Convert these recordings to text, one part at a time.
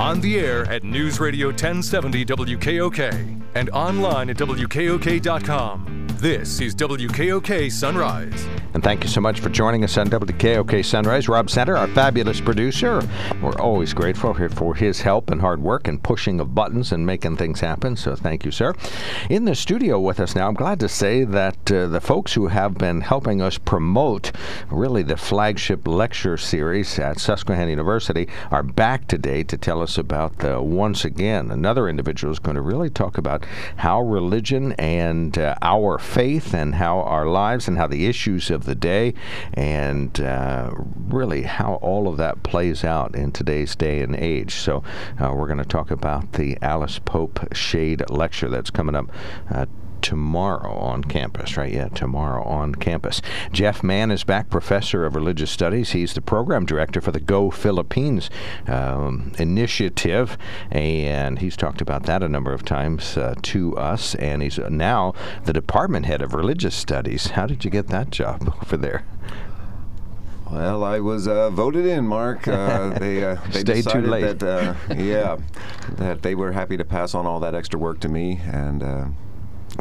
On the air at News Radio 1070 WKOK and online at WKOK.com. This is WKOK Sunrise. And thank you so much for joining us on WKOK Sunrise. Rob Center, our fabulous producer. We're always grateful for his help and hard work and pushing of buttons and making things happen. So thank you, sir. In the studio with us now, I'm glad to say that uh, the folks who have been helping us promote really the flagship lecture series at Susquehanna University are back today to tell us about the, once again another individual is going to really talk about how religion and uh, our faith and how our lives and how the issues of the day and uh, really how all of that plays out in today's day and age. So uh, we're going to talk about the Alice Pope Shade Lecture that's coming up uh, tomorrow on campus, right? Yeah, tomorrow on campus. Jeff Mann is back, professor of religious studies. He's the program director for the Go Philippines um, initiative, and he's talked about that a number of times uh, to us. And he's now the department head of religious studies. How did you get that job over there? Well, I was uh, voted in, Mark. Uh, they uh, they Stayed decided too late. that uh, yeah, that they were happy to pass on all that extra work to me, and uh,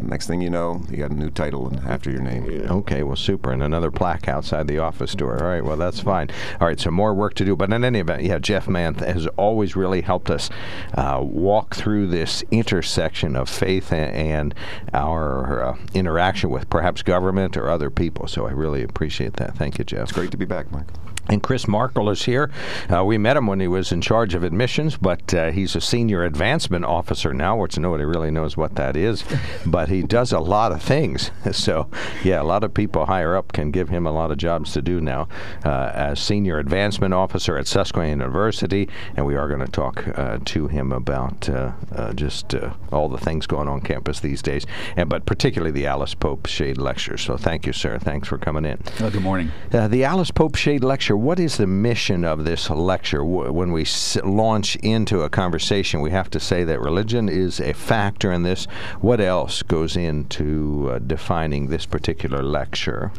next thing you know, you got a new title and after your name. Okay, well, super. And another plaque outside the office door. All right, well, that's fine. All right, so more work to do. But in any event, yeah, Jeff Mann has always really helped us uh, walk through this intersection of faith and, and our uh, interaction with perhaps government or other people. So I really appreciate that. Thank you, Jeff. It's great to be back, Mark. And Chris Markle is here. Uh, we met him when he was in charge of admissions, but uh, he's a senior advancement officer now, which nobody really knows what that is. but he does a lot of things. So, yeah, a lot of people higher up can give him a lot of jobs to do now uh, as senior advancement officer at Susquehanna University. And we are going to talk uh, to him about uh, uh, just all the things going on campus these days, and but particularly the Alice Pope Shade Lecture. So, thank you, sir. Thanks for coming in. Oh, good morning. the Alice Pope Shade Lecture what is the mission of this lecture? When we launch into a conversation, we have to say that religion is a factor in this. What else goes into uh, defining this particular lecture?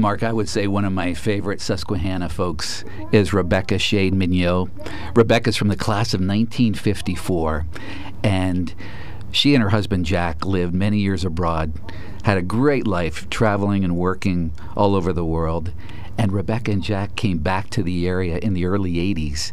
Mark, I would say one of my favorite Susquehanna folks is Rebecca Shade Mignot. Rebecca's from the class of 1954, and she and her husband Jack lived many years abroad, had a great life traveling and working all over the world. And Rebecca and Jack came back to the area in the early 80s.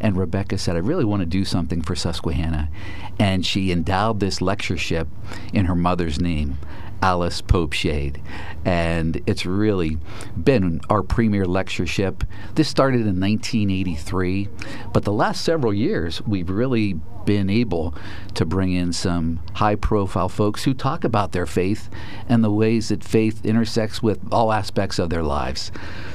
And Rebecca said, I really want to do something for Susquehanna. And she endowed this lectureship in her mother's name. Alice Pope Shade. And it's really been our premier lectureship. This started in 1983, but the last several years, we've really been able to bring in some high profile folks who talk about their faith and the ways that faith intersects with all aspects of their lives.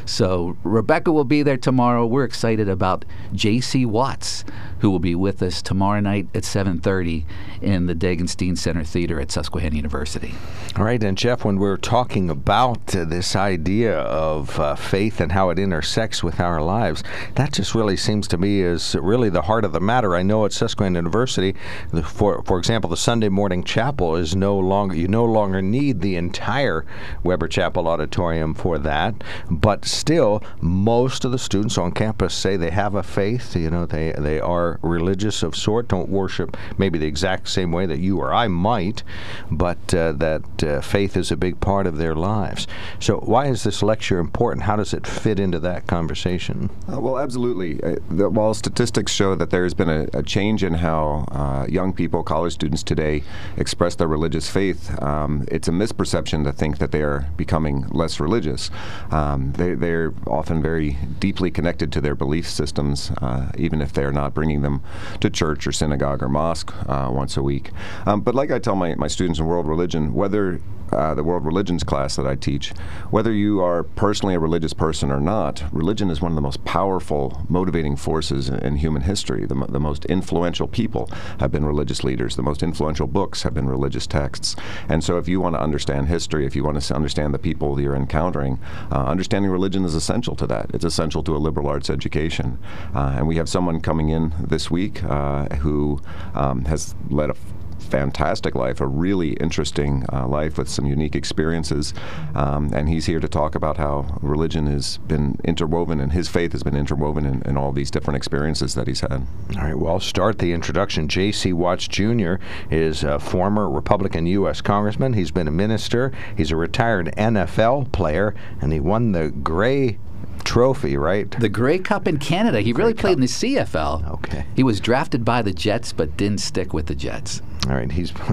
So Rebecca will be there tomorrow. We're excited about J.C. Watts, who will be with us tomorrow night at 7:30 in the Degenstein Center Theater at Susquehanna University. All right, and Jeff, when we're talking about uh, this idea of uh, faith and how it intersects with our lives, that just really seems to me is really the heart of the matter. I know at Susquehanna University, for for example, the Sunday morning chapel is no longer you no longer need the entire Weber Chapel auditorium for that, but still, most of the students on campus say they have a faith. You know, they they are religious of sort, don't worship maybe the exact same way that you or I might, but uh, that uh, faith is a big part of their lives. So, why is this lecture important? How does it fit into that conversation? Uh, well, absolutely. Uh, the, while statistics show that there has been a, a change in how uh, young people, college students today, express their religious faith, um, it's a misperception to think that they are becoming less religious. Um, they, they're often very deeply connected to their belief systems, uh, even if they're not bringing them to church or synagogue or mosque uh, once a week. Um, but like I tell my, my students in world religion, whether uh, the world religions class that I teach, whether you are personally a religious person or not, religion is one of the most powerful motivating forces in, in human history. The, the, most influential people have been religious leaders. The most influential books have been religious texts. And so, if you want to understand history, if you want to understand the people you're encountering, uh, understanding religion is essential to that. It's essential to a liberal arts education. Uh, and we have someone coming in this week uh, who um, has led a fantastic life, a really interesting uh, life with some unique experiences. Um, and he's here to talk about how religion has been interwoven and his faith has been interwoven in, in all these different experiences that he's had. All right, well, I'll start the introduction. J.C. Watts Jr. is a former Republican U.S. Congressman. He's been a minister, he's a retired NFL player, and he won the Grey trophy, right? The Grey Cup in Canada. He really played Cup. in the CFL. Okay. He was drafted by the Jets, but didn't stick with the Jets. All right, he's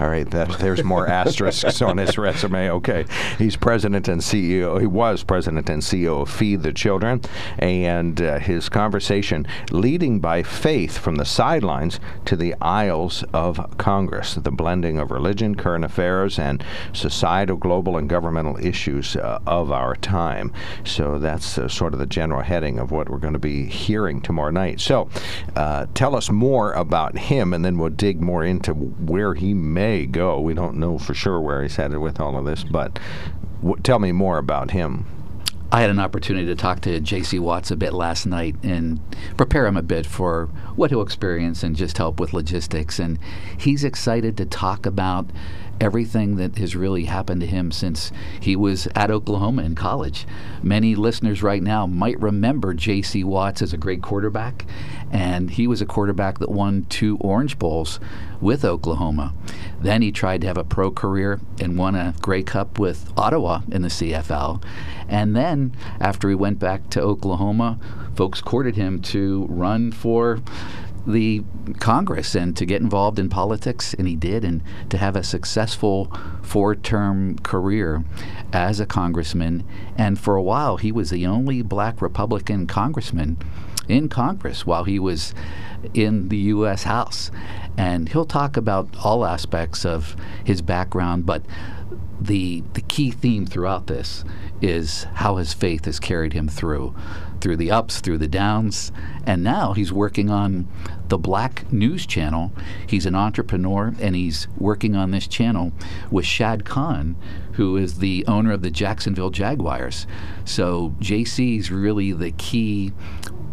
all right. That, there's more asterisks on his resume. Okay, he's president and CEO. He was president and CEO of Feed the Children, and uh, his conversation leading by faith from the sidelines to the aisles of Congress, the blending of religion, current affairs, and societal, global, and governmental issues uh, of our time. So that's uh, sort of the general heading of what we're going to be hearing tomorrow night. So, uh, tell us more about him, and then we'll dig more into where he may go. We don't know for sure where he's headed with all of this, but w- tell me more about him. I had an opportunity to talk to J.C. Watts a bit last night and prepare him a bit for what he'll experience and just help with logistics. And he's excited to talk about everything that has really happened to him since he was at Oklahoma in college. Many listeners right now might remember J.C. Watts as a great quarterback, and he was a quarterback that won two Orange Bowls with Oklahoma. Then he tried to have a pro career and won a Grey Cup with Ottawa in the CFL. And then, after he went back to Oklahoma, folks courted him to run for the Congress and to get involved in politics, and he did, and to have a successful four term career as a congressman. And for a while, he was the only black Republican congressman in Congress while he was in the U.S. House. And he'll talk about all aspects of his background, but the, the key theme throughout this is how his faith has carried him through through the ups, through the downs, and now he's working on the Black News Channel. He's an entrepreneur and he's working on this channel with Shad Khan, who is the owner of the Jacksonville Jaguars. So JC is really the key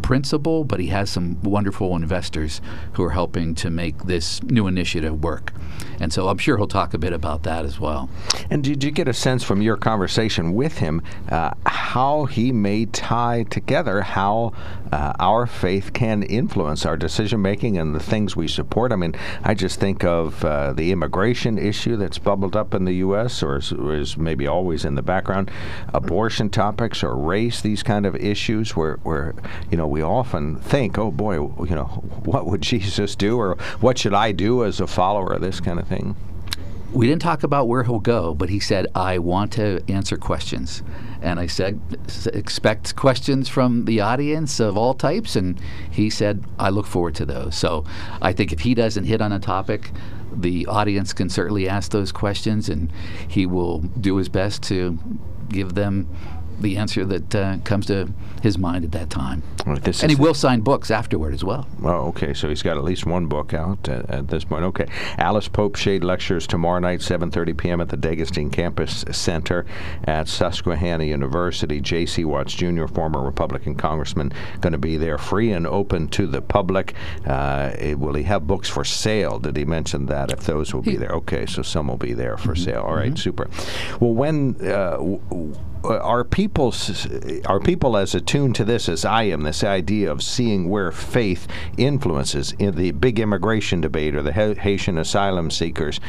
principal, but he has some wonderful investors who are helping to make this new initiative work. And so I'm sure he'll talk a bit about that as well. And did you get a sense from your conversation with him uh, how he may tie together how uh, our faith can influence our decision making and the things we support? I mean, I just think of uh, the immigration issue that's bubbled up in the U.S. or is, is, maybe always in the background, abortion topics or race, these kind of issues where, where you know we often think, oh boy, you know, what would Jesus do or what should I do as a follower of this kind of thing? We didn't talk about where he'll go, but he said, I want to answer questions. And I said, expect questions from the audience of all types. And he said, I look forward to those. So I think if he doesn't hit on a topic, the audience can certainly ask those questions, and he will do his best to give them the answer that uh, comes to his mind at that time. Well, and he will sign books afterward as well. Oh, okay. So he's got at least one book out at, at this point. Okay. Alice Pope Shade lectures tomorrow night, 7:30 p.m. at the Degenstein Campus Center at Susquehanna University. J.C. Watts Jr., former Republican congressman, going to be there, free and open to the public. Uh, will he have books for sale? Did he mention that? If those will be there, okay. So some will be there for mm-hmm. sale. All right, mm-hmm. super. Well, when uh, w- are people are people as attuned to this as I am? This idea of seeing where faith influences in the big immigration debate or the Haitian asylum seekers.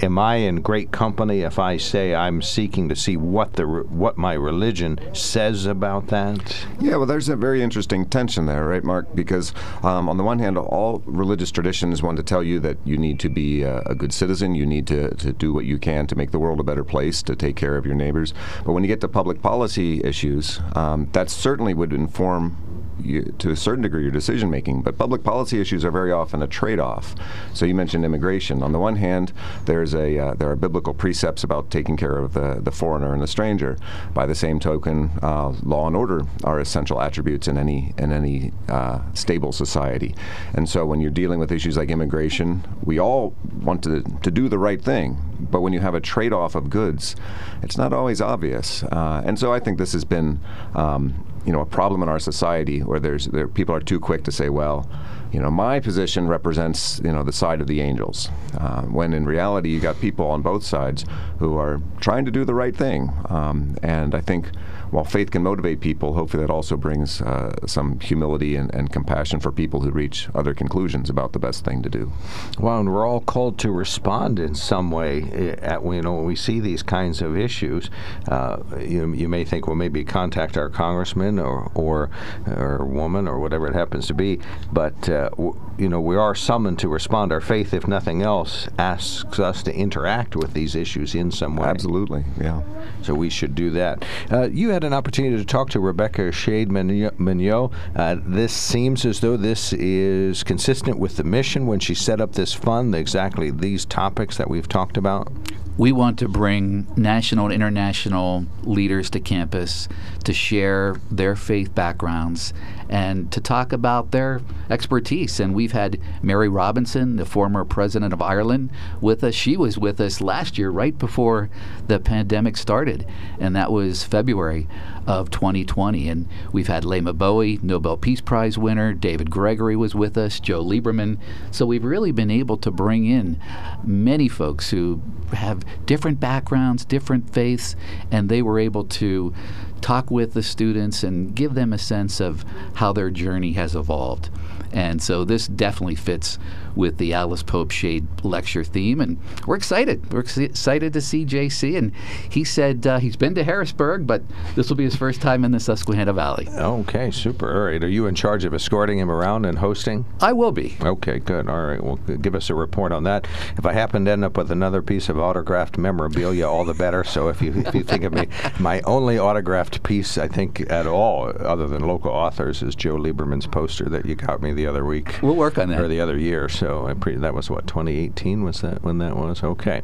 Am I in great company if I say I'm seeking to see what the what my religion says about that? Yeah, well, there's a very interesting tension there, right, Mark? Because um, on the one hand, all religious traditions want to tell you that you need to be a, a, good citizen, you need to, to do what you can to make the world a better place, to take care of your neighbors. But when you get to public policy issues, um, that certainly would inform you, to a certain degree your decision making. But public policy issues are very often a trade off. So you mentioned immigration. On the one hand, there's a uh, there are biblical precepts about taking care of the, the foreigner and the stranger. By the same token, uh, law and order are essential attributes in any in any uh, stable society. And so when you're dealing with issues like immigration, we all want to to do the right thing. But when you have a trade off of goods, it's not always obvious. Uh, and so I think this has been um, you know a problem in our society where there's there, people are too quick to say, well, you know, my position represents you know the side of the angels, uh, when in reality you got people on both sides who are trying to do the right thing, um, and I think while faith can motivate people, hopefully that also brings uh, some humility and, and, compassion for people who reach other conclusions about the best thing to do. Well, and we're all called to respond in some way. Eh, at you know when we see these kinds of issues, uh, you, you may think, well, maybe contact our congressman or or, or woman or whatever it happens to be, but uh, w- you know we are summoned to respond. Our faith, if nothing else, asks us to interact with these issues in some way. Absolutely, yeah. So we should do that. Uh, you had an opportunity to talk to Rebecca Shade Mignot. Uh, this seems as though this is consistent with the mission when she set up this fund, exactly these topics that we've talked about. We want to bring national and international leaders to campus to share their faith backgrounds and to talk about their expertise. And we've had Mary Robinson, the former president of Ireland, with us. She was with us last year, right before the pandemic started, and that was February of 2020. And we've had Leymah Gbowee, Nobel Peace Prize winner, David Gregory was with us, Joe Lieberman. So we've really been able to bring in many folks who have different backgrounds, different faiths, and they were able to talk with the students and give them a sense of how their journey has evolved. And so this definitely fits with the Alice Pope Shade lecture theme, and we're excited. We're ex- excited to see JC, and he said uh, he's been to Harrisburg, but this will be his first time in the Susquehanna Valley. Okay, super. All right, are you in charge of escorting him around and hosting? I will be. Okay, good. All right, well, give us a report on that. If I happen to end up with another piece of autographed memorabilia, all the better. So if you if you think of me, my only autographed piece I think at all, other than local authors, is Joe Lieberman's poster that you got me the other week. We'll work on that. Or the other year. So so pre- that was what 2018 was that when that was okay.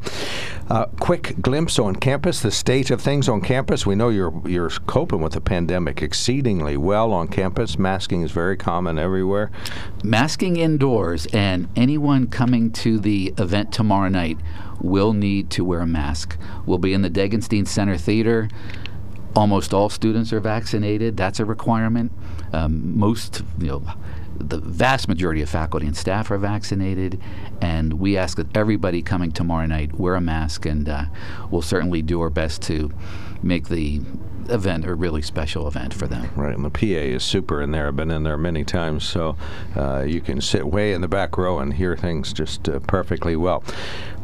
Uh, quick glimpse on campus, the state of things on campus. We know you're you're coping with the pandemic exceedingly well on campus. Masking is very common everywhere. Masking indoors, and anyone coming to the event tomorrow night will need to wear a mask. We'll be in the Degenstein Center Theater. Almost all students are vaccinated. That's a requirement. Um, most, you know, the vast majority of faculty and staff are vaccinated, and we ask that everybody coming tomorrow night wear a mask, and uh, we'll certainly do our best to make the event a really special event for them. Right, and the PA is super in there. I've been in there many times, so uh, you can sit way in the back row and hear things just uh, perfectly well.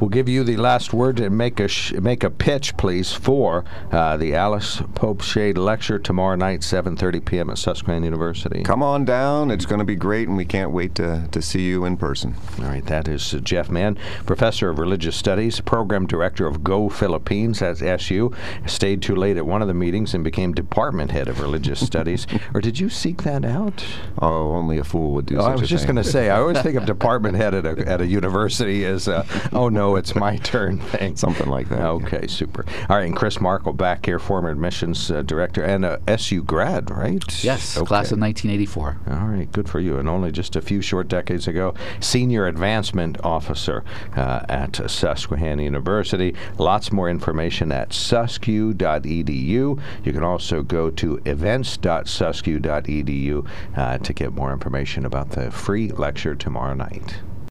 We'll give you the last word and make a sh- make a pitch, please, for uh, the Alice Pope Shade lecture tomorrow night, 7:30 p.m. at Susquehanna University. Come on down; it's going to be great, and we can't wait to, to see you in person. All right, that is uh, Jeff Mann, professor of religious studies, program director of Go Philippines at SU. Stayed too late at one of the meetings and became department head of religious studies. Or did you seek that out? Oh, only a fool would do. Oh, I was just going to say, I always think of department head at a, at a university as, a, oh no, it's my turn thing. Something like that. Okay, yeah. super. All right, and Chris Markle back here, former admissions uh, director and a SU grad, right? Yes, okay. class of 1984. All right, good for you. And only just a few short decades ago, senior advancement officer uh, at Susquehanna University. Lots more information at susqu.edu. You can also go to events.susqu.edu uh, to get more information about the free lecture tomorrow night.